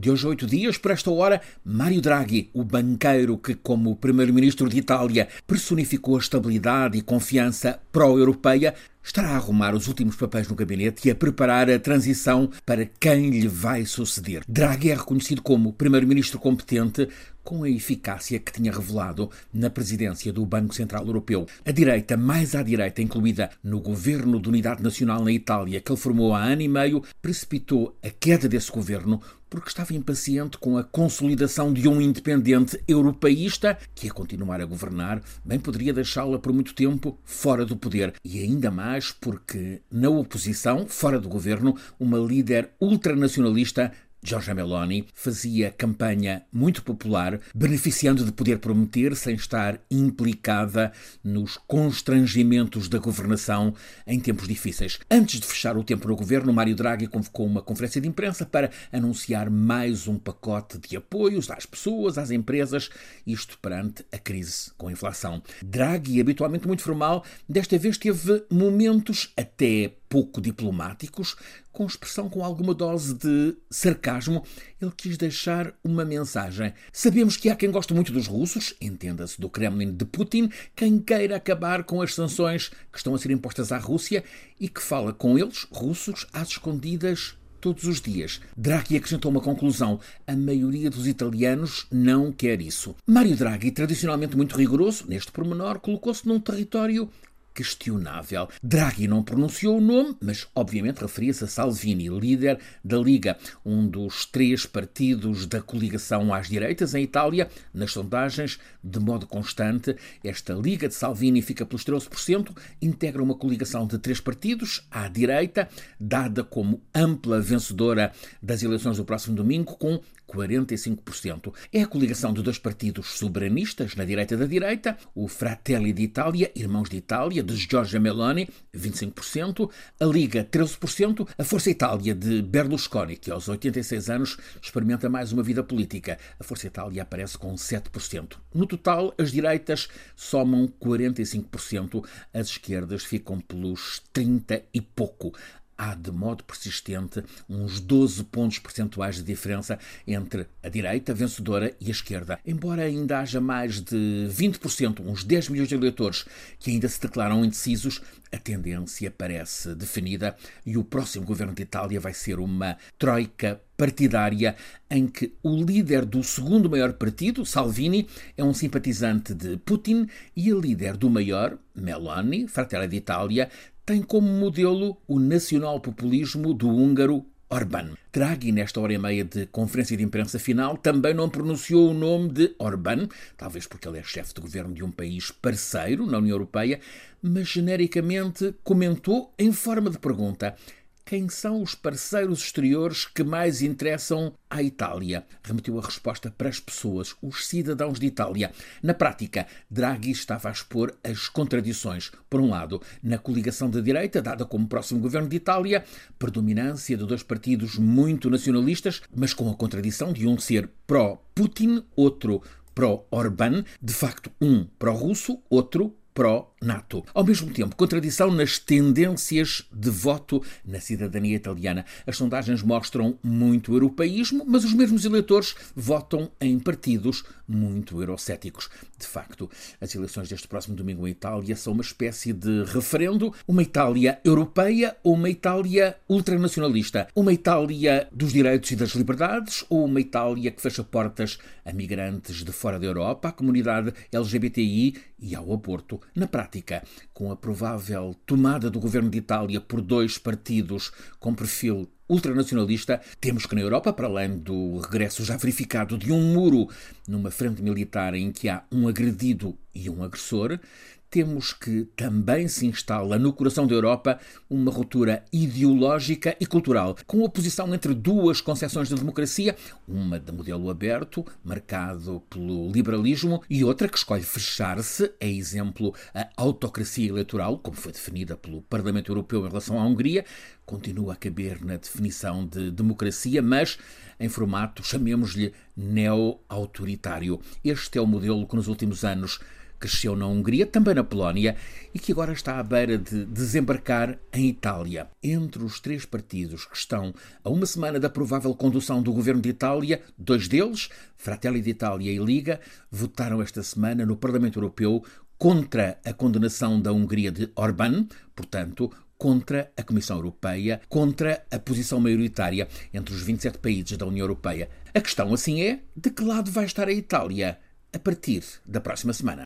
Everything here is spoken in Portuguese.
De hoje oito dias, por esta hora, Mário Draghi, o banqueiro que, como primeiro-ministro de Itália, personificou a estabilidade e confiança pró-europeia, estará a arrumar os últimos papéis no gabinete e a preparar a transição para quem lhe vai suceder. Draghi é reconhecido como primeiro-ministro competente com a eficácia que tinha revelado na presidência do Banco Central Europeu. A direita, mais à direita, incluída no governo de unidade nacional na Itália, que ele formou há ano e meio, precipitou a queda desse governo porque estava impaciente com a consolidação de um independente europeísta que, a continuar a governar, bem poderia deixá-la por muito tempo fora do poder. E ainda mais porque, na oposição, fora do governo, uma líder ultranacionalista Giorgia Meloni fazia campanha muito popular, beneficiando de poder prometer sem estar implicada nos constrangimentos da governação em tempos difíceis. Antes de fechar o tempo no governo, Mário Draghi convocou uma conferência de imprensa para anunciar mais um pacote de apoios às pessoas, às empresas, isto perante a crise com a inflação. Draghi, habitualmente muito formal, desta vez teve momentos até pouco diplomáticos, com expressão com alguma dose de sarcasmo, ele quis deixar uma mensagem. Sabemos que há quem goste muito dos russos, entenda-se do Kremlin de Putin, quem queira acabar com as sanções que estão a ser impostas à Rússia e que fala com eles, russos, às escondidas todos os dias. Draghi acrescentou uma conclusão: a maioria dos italianos não quer isso. Mário Draghi, tradicionalmente muito rigoroso, neste pormenor, colocou-se num território questionável. Draghi não pronunciou o nome, mas obviamente referia-se a Salvini, líder da Liga, um dos três partidos da coligação às direitas em Itália. Nas sondagens, de modo constante, esta Liga de Salvini fica pelos 13%, integra uma coligação de três partidos à direita, dada como ampla vencedora das eleições do próximo domingo, com 45%. É a coligação de dois partidos soberanistas na direita da direita, o Fratelli d'Italia, Irmãos de Itália, de Giorgia Meloni, 25%, a Liga, 13%, a Força Itália de Berlusconi, que aos 86 anos experimenta mais uma vida política. A Força Itália aparece com 7%. No total, as direitas somam 45%, as esquerdas ficam pelos 30 e pouco há de modo persistente uns 12 pontos percentuais de diferença entre a direita vencedora e a esquerda. Embora ainda haja mais de 20%, uns 10 milhões de eleitores que ainda se declaram indecisos, a tendência parece definida e o próximo governo de Itália vai ser uma troika partidária em que o líder do segundo maior partido, Salvini, é um simpatizante de Putin e a líder do maior, Meloni, Fratelli d'Italia, tem como modelo o nacional-populismo do húngaro Orbán. Draghi, nesta hora e meia de conferência de imprensa final, também não pronunciou o nome de Orbán, talvez porque ele é chefe de governo de um país parceiro na União Europeia, mas genericamente comentou em forma de pergunta quem são os parceiros exteriores que mais interessam à Itália? Remeteu a resposta para as pessoas, os cidadãos de Itália. Na prática, Draghi estava a expor as contradições. Por um lado, na coligação da direita, dada como próximo governo de Itália, predominância de dois partidos muito nacionalistas, mas com a contradição de um ser pró-Putin, outro pró-Orbán, de facto, um pró-russo, outro pró-NATO. Ao mesmo tempo, contradição nas tendências de voto na cidadania italiana. As sondagens mostram muito europeísmo, mas os mesmos eleitores votam em partidos muito eurocéticos. De facto, as eleições deste próximo domingo em Itália são uma espécie de referendo, uma Itália europeia ou uma Itália ultranacionalista, uma Itália dos direitos e das liberdades ou uma Itália que fecha portas a migrantes de fora da Europa, à comunidade LGBTI e ao aborto. Na prática, com a provável tomada do governo de Itália por dois partidos com perfil ultranacionalista, temos que na Europa, para além do regresso já verificado de um muro numa frente militar em que há um agredido e um agressor, temos que também se instala no coração da Europa uma ruptura ideológica e cultural, com oposição entre duas concepções de democracia, uma de modelo aberto, marcado pelo liberalismo, e outra que escolhe fechar-se, é exemplo a autocracia eleitoral, como foi definida pelo Parlamento Europeu em relação à Hungria, continua a caber na definição de democracia, mas em formato, chamemos-lhe, neo-autoritário. Este é o modelo que nos últimos anos cresceu na Hungria, também na Polónia e que agora está à beira de desembarcar em Itália. Entre os três partidos que estão a uma semana da provável condução do governo de Itália, dois deles, Fratelli d'Italia e Liga, votaram esta semana no Parlamento Europeu contra a condenação da Hungria de Orbán, portanto, contra a Comissão Europeia, contra a posição maioritária entre os 27 países da União Europeia. A questão, assim, é de que lado vai estar a Itália a partir da próxima semana.